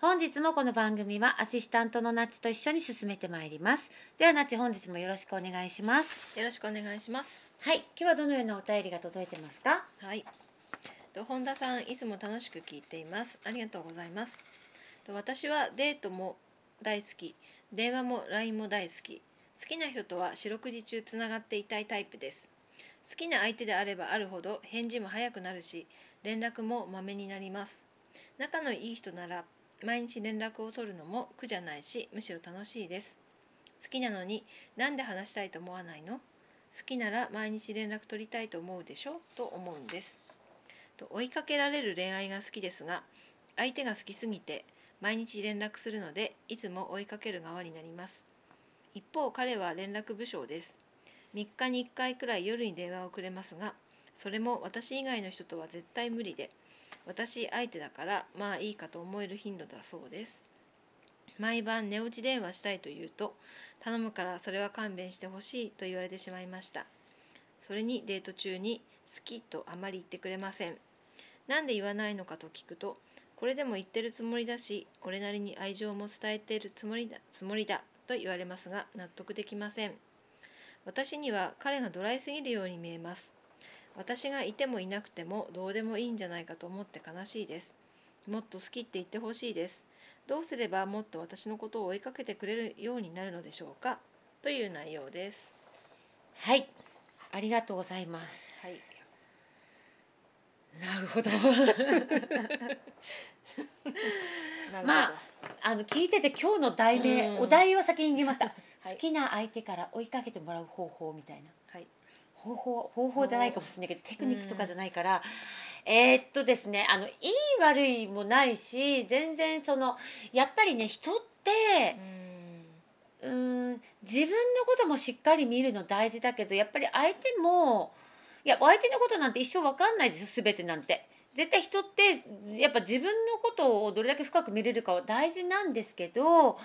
本日もこの番組はアシスタントのナッチと一緒に進めてまいります。ではナッチ本日もよろしくお願いします。よろしくお願いします。はい、今日はどのようなお便りが届いてますか？はい。と本田さんいつも楽しく聞いています。ありがとうございます。と私はデートも大好き、電話も LINE も大好き。好きな人とは四六時中つながっていたいタイプです。好きな相手であればあるほど返事も早くなるし、連絡もまめになります。仲のいい人なら毎日連絡を取るのも苦じゃないし、むしろ楽しいです。好きなのになんで話したいと思わないの？好きなら毎日連絡取りたいと思うでしょ？と思うんです。と追いかけられる恋愛が好きですが、相手が好きすぎて毎日連絡するので、いつも追いかける側になります。一方、彼は連絡部署です。3日に1回くらい夜に電話をくれますが、それも私以外の人とは絶対無理で、私相手だからまあいいかと思える頻度だそうです。毎晩寝落ち電話したいと言うと、頼むからそれは勘弁してほしいと言われてしまいました。それにデート中に好きとあまり言ってくれません。なんで言わないのかと聞くと、これでも言ってるつもりだし、俺なりに愛情も伝えているつもりだつもりだと言われますが納得できません。私には彼がドライすぎるように見えます。私がいてもいなくてもどうでもいいんじゃないかと思って悲しいです。もっと好きって言ってほしいです。どうすればもっと私のことを追いかけてくれるようになるのでしょうか？という内容です。はい、ありがとうございます。はい。なるほど。ま まああの聞いてて今日の題名、うんお題は先に言いました、はい好きな相手から追いかけてもらう方法みたいなはい。方法方法じゃないかもしれないけどテクニックとかじゃないから、えーっとですねあのいい悪いもないし全然そのやっぱりね人ってうーん自分のこともしっかり見るの大事だけどやっぱり相手もいや相手のことなんて一生わかんないですよ全てなんて。絶対人ってやっぱ自分のことをどれだけ深く見れるかは大事なんですけど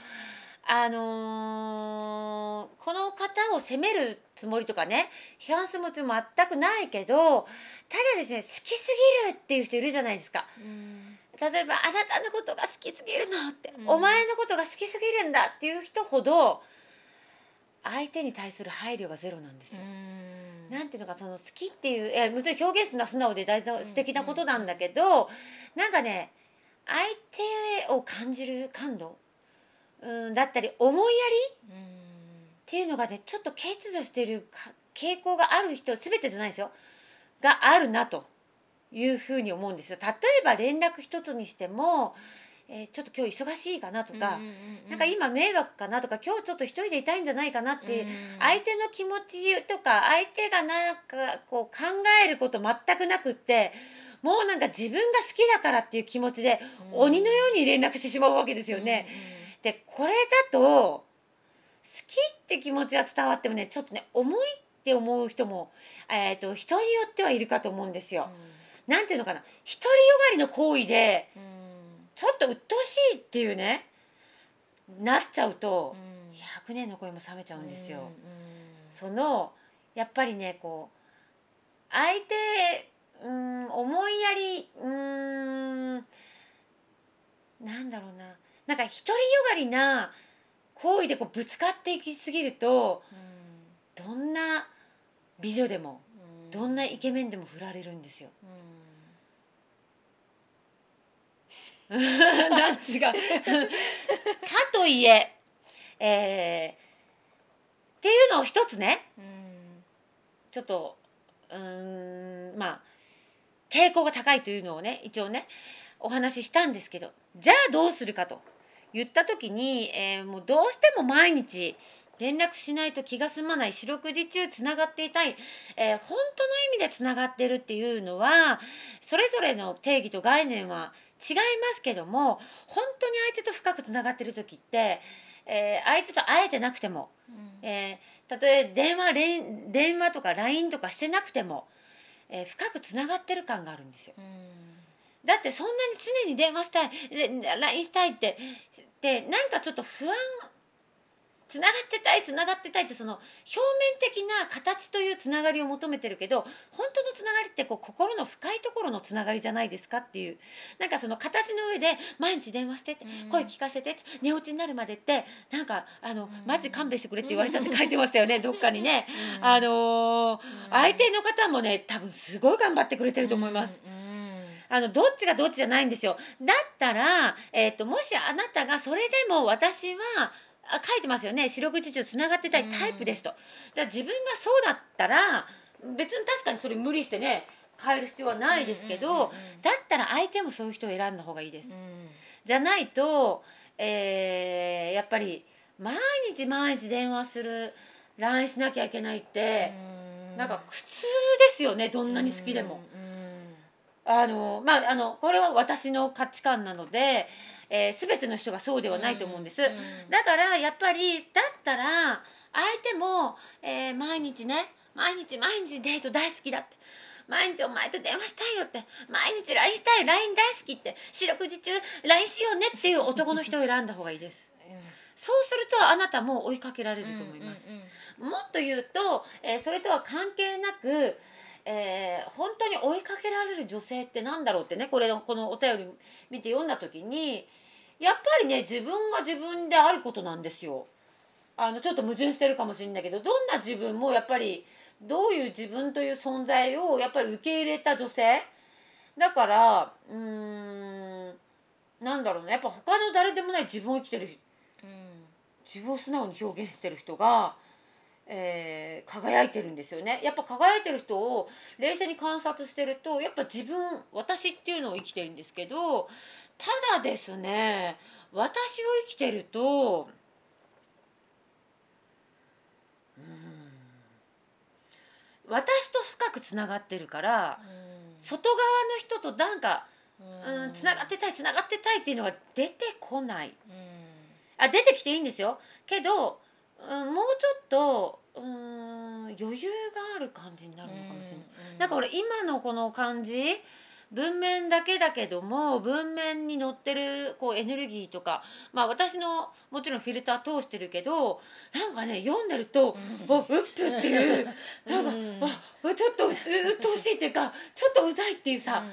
あのーこの方を責めるつもりとかね批判するつもりも全くないけどただですね好きすぎるっていう人いるじゃないですか。うん例えば「あなたのことが好きすぎるの」って、うんお前のことが好きすぎるんだ」っていう人ほど相手に対する配慮がゼロなんですよ。なんていうのかその好きっていうえもちろん表現するのは素直で大事なうん素敵なことなんだけど、なんかね相手を感じる感度、うん、だったり思いやりうん。っていうのがねちょっと欠如してるか傾向がある人全てじゃないですよ。があるなというふうに思うんですよ。例えば連絡一つにしても、えーちょっと今日忙しいかなとか、なんか今迷惑かなとか今日ちょっと一人でいたいんじゃないかなっていう、相手の気持ちとか相手がなんかこう考えること全くなくってもうなんか自分が好きだからっていう気持ちで鬼のように連絡してしまうわけですよね。でこれだと好きって気持ちは伝わってもねちょっとね重いって思う人も、えー、と人によってはいるかと思うんですよ。なんていうのかな独りよがりの行為でちょっと鬱陶しいっていうねなっちゃうとうん100年の恋も冷めちゃうんですよ。うんそのやっぱりねこう相手うん思いやりうんなんだろうななんか独りよがりな行為でこうぶつかっていきすぎるとうん。どんな美女でもうん。どんなイケメンでも振られるんですよ。うん。なん違う。かといええーっていうのを一つねうん。ちょっとうーんまあ傾向が高いというのをね一応ねお話ししたんですけどじゃあどうするかと言った時に、えーもうどうしても毎日連絡しないと気が済まない四六時中つながっていたい、えー本当の意味でつながってるっていうのはそれぞれの定義と概念は違いますけども本当に相手と深くつながってる時って、えー相手と会えてなくてもうんえーたとえ電話電話とか LINE とかしてなくても、えー深くつながってる感があるんですよ。だってそんなに常に電話したいれ LINE したいってでなんかちょっと不安つながってたいつながってたいってその表面的な形というつながりを求めてるけど本当のつながりってこう心の深いところのつながりじゃないですかっていう。なんかその形の上で毎日電話してってうん。声聞かせてって寝落ちになるまでってなんかあのん。マジ勘弁してくれって言われたって書いてましたよねどっかにね。うん。あの相手の方もね多分すごい頑張ってくれてると思います。あのどっちがどっちじゃないんですよ。だったら、えー、ともしあなたがそれでも私はあ書いてますよね四六時中つながってたいタイプですと。だ自分がそうだったら別に確かにそれ無理してね変える必要はないですけど、だったら相手もそういう人を選んだ方がいいです。うんじゃないと、えーやっぱり毎日毎日電話する LINE しなきゃいけないって、うんなんか苦痛ですよねどんなに好きでも。うんあのまああのこれは私の価値観なので、えー、全ての人がそうではないと思うんです。うんだからやっぱりだったら相手も、えー毎日ね毎日毎日デート大好きだって毎日お前と電話したいよって毎日 LINE したい LINE 大好きって四六時中 LINE しようねっていう男の人を選んだ方がいいです。そうするとあなたも追いかけられると思います。うんうんもっと言うと、えーそれとは関係なく、えー本当に追いかけられる女性ってなんだろうってねこれのこのお便り見て読んだ時にやっぱりね自分が自分であることなんですよ。あのちょっと矛盾してるかもしれないけどどんな自分もやっぱりどういう自分という存在をやっぱり受け入れた女性だからうーんなんだろうねやっぱ他の誰でもない自分を生きてるうん自分を素直に表現してる人が、えー輝いてるんですよね。やっぱ輝いてる人を冷静に観察してるとやっぱ自分私っていうのを生きてるんですけどただですね私を生きてるとうん私と深くつながってるから外側の人となんかうんうん。つながってたいつながってたいっていうのが出てこない。うん。あ出てきていいんですよ。けど、うん、もうちょっとうん余裕がある感じになるのかもしれない。うんなんか俺今のこの感じ文面だけだけども文面に載ってるこうエネルギーとかまあ私のもちろんフィルター通してるけどなんかね読んでるとうん。あうっぷっていうなんかうん。あちょっとううっとうしいっていうかちょっとうざいっていうさ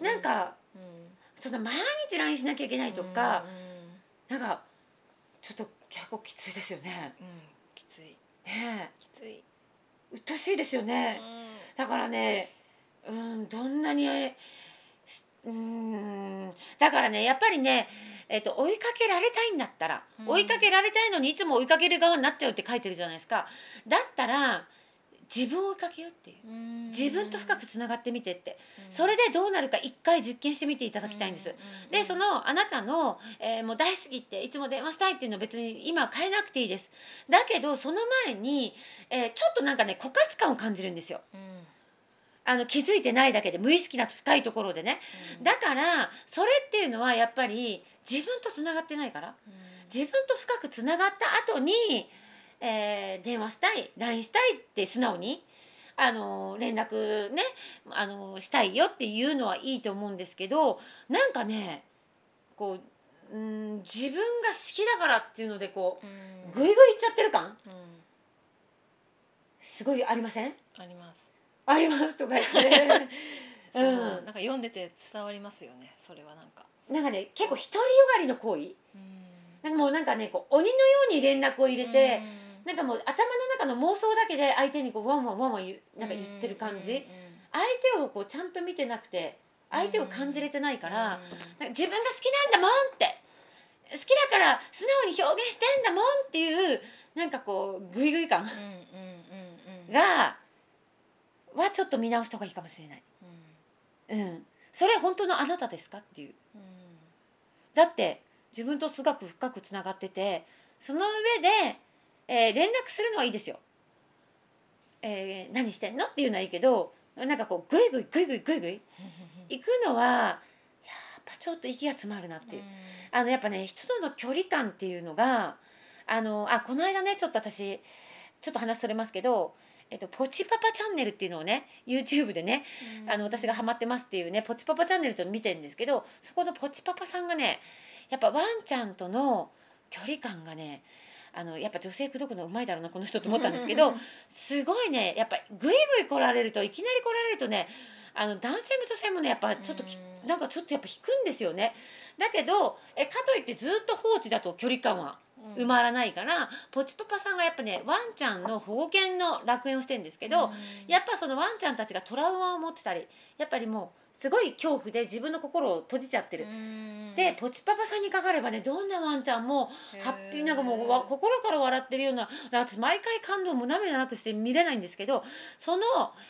うなんかうん。その毎日 LINE しなきゃいけないとかうん。なんかちょっと結構きついですよね。うんきついねきついえ、うっとうしいですよね。だからね、うん、どんなに、しうん、だからね、やっぱりね、えっと、追いかけられたいんだったら、うん追いかけられたいのにいつも追いかける側になっちゃうって書いてるじゃないですか。だったら、自分を追いかけようっていう。うん。自分と深くつながってみてって、うん。それでどうなるか一回実験してみていただきたいんです。でそのあなたの、えーもう大好きっていつも電話したいっていうのは別に今は変えなくていいです。だけどその前に、えーちょっとなんかね枯渇感を感じるんですよ。うん。あの気づいてないだけで無意識な深いところでね。うん。だからそれっていうのはやっぱり自分とつながってないから。うん。自分と深くつながった後に、えー電話したい LINE したいって素直にあの連絡ねあのしたいよっていうのはいいと思うんですけどなんかねこううん自分が好きだからっていうのでこうん。うグイグイいっちゃってる感？うん。すごいありません？あります。ありますとか言って。そう、うん。なんか読んでて伝わりますよねそれはなんか。なんかね結構独りよがりの行為。うん。なんかもうなんかねこう鬼のように連絡を入れて、なんかもう頭の中の妄想だけで相手にこうワンワンワンワンなんか言ってる感じ、相手をこうちゃんと見てなくて相手を感じれてないから、なんか自分が好きなんだもんって。好きだから素直に表現してんだもんっていうなんかこうグイグイ感。がはちょっと見直した方がいいかもしれない。うん、それ本当のあなたですかっていう。うん。だって自分とすごく深くつながっててその上で、えー連絡するのはいいですよ。えー何してんの？っていうのはいいけどなんかこうグイグイグイグイグイグイ。行くのはやっぱちょっと息が詰まるなっていう。あのやっぱね人との距離感っていうのがあのあこの間ねちょっと私ちょっと話それますけど、えっと、ポチパパチャンネルっていうのをね YouTube でねあの私がハマってますっていうねポチパパチャンネルと見てるんですけどそこのポチパパさんがねやっぱワンちゃんとの距離感がねあのやっぱ女性口説くのうまいだろうなこの人と思ったんですけどすごいねやっぱグイグイ来られるといきなり来られるとねあの男性も女性もねやっぱちょっとなんかちょっとやっぱ引くんですよね。だけどえかといってずっと放置だと距離感は埋まらないから、ポチパパさんがやっぱねワンちゃんの保護犬の楽園をしてるんですけど、やっぱそのワンちゃんたちがトラウマを持ってたりやっぱりもうすごい恐怖で自分の心を閉じちゃってる。でポチパパさんにかかればねどんなワンちゃんもハッピーなんかもうわ心から笑ってるような私毎回感動も涙なくして見れないんですけどその、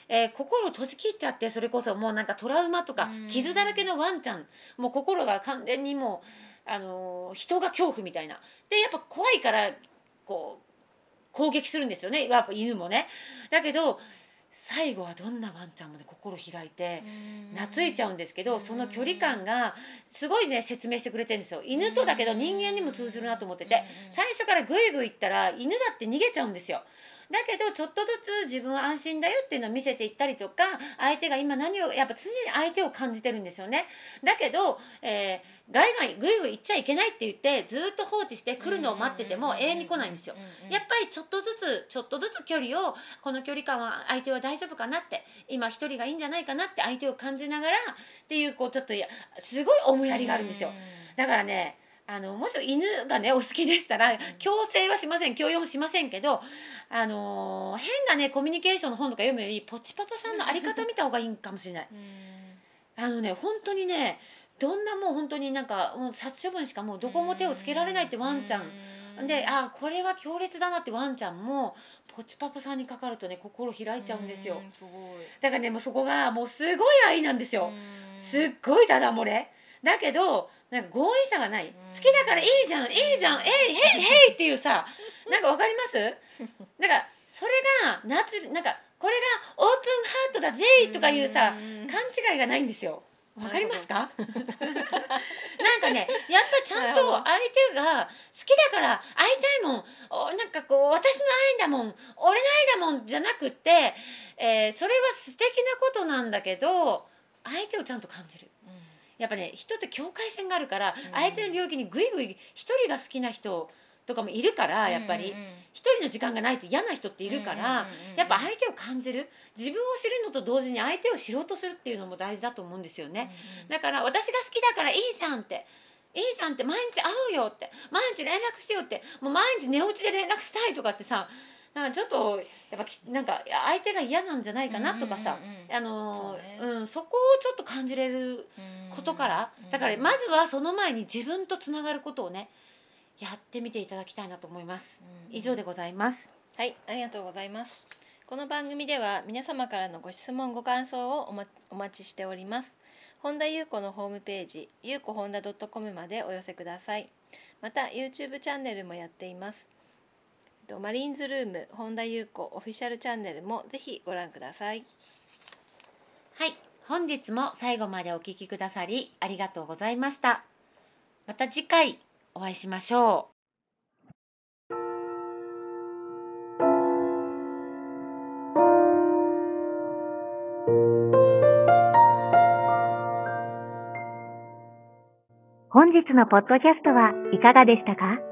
えー心を閉じ切っちゃってそれこそもうなんかトラウマとかうん。傷だらけのワンちゃんもう心が完全にもう、あのー人が恐怖みたいな。でやっぱ怖いからこう攻撃するんですよね。やっぱ犬もね。だけど最後はどんなワンちゃんもね心開いて。懐いちゃうんですけど、うん。その距離感がすごいね説明してくれてるんですよ。犬とだけど人間にも通ずるなと思ってて、最初からグイグイ行ったら犬だって逃げちゃうんですよだけどちょっとずつ自分は安心だよっていうのを見せていったりとか相手が今何をやっぱ常に相手を感じてるんですよねだけど、えーガイガイグイグイ行っちゃいけないって言ってずっと放置して来るのを待ってても永遠に来ないんですよやっぱりちょっとずつちょっとずつ距離をこの距離感は相手は大丈夫かなって今一人がいいんじゃないかなって相手を感じながらっていうこうちょっとすごい思いやりがあるんですよ。だからねあのもし犬がねお好きでしたら強制はしません強要もしませんけど、あのー変なねコミュニケーションの本とか読むよりポチパパさんのあり方見た方がいいかもしれない。あのね本当にねどんなもう本当になんかもう殺処分しかもうどこも手をつけられないってワンちゃん。であこれは強烈だなってワンちゃんもポチパパさんにかかるとね心開いちゃうんですよ。だからねもうそこがもうすごい愛なんですよ。すっごいダダ漏れ。だけどなんか強引さがない。ん。好きだからいいじゃん。いいじゃん。えいへいへいっていうさ。なんかわかります？だからそれがナチュなんかこれがオープンハートだぜいとかいうさ勘違いがないんですよ。わかりますか？な んかね、やっぱちゃんと相手が好きだから会いたいもん、おなんかこう私の愛だもん、俺の愛だもんじゃなくって、えーそれは素敵なことなんだけど、相手をちゃんと感じる。やっぱね、人って境界線があるからうん、相手の領域にぐいぐい一人が好きな人とかもいるから、やっぱり。一人の時間がないと嫌な人っているから。やっぱ相手を感じる。自分を知るのと同時に相手を知ろうとするっていうのも大事だと思うんですよね。だから私が好きだからいいじゃんって。いいじゃんって。毎日会うよって。毎日連絡してよって。もう毎日寝落ちで連絡したいとかってさなんかちょっとやっぱきなんか相手が嫌なんじゃないかなとかさ、あのそうねうんそこをちょっと感じれることから、だからまずはその前に自分とつながることをねやってみていただきたいなと思います。以上でございます。はい、ありがとうございます。この番組では皆様からのご質問ご感想をお,、ま、お待ちしております。本田裕子のホームページ、ゆうこ本田 .com までお寄せください。また YouTube チャンネルもやっています。とマリーンズルーム本田裕子オフィシャルチャンネルもぜひご覧ください。はい、本日も最後までお聞きくださりありがとうございました。また次回お会いしましょう。本本日のポッドキャストはいかがでしたか？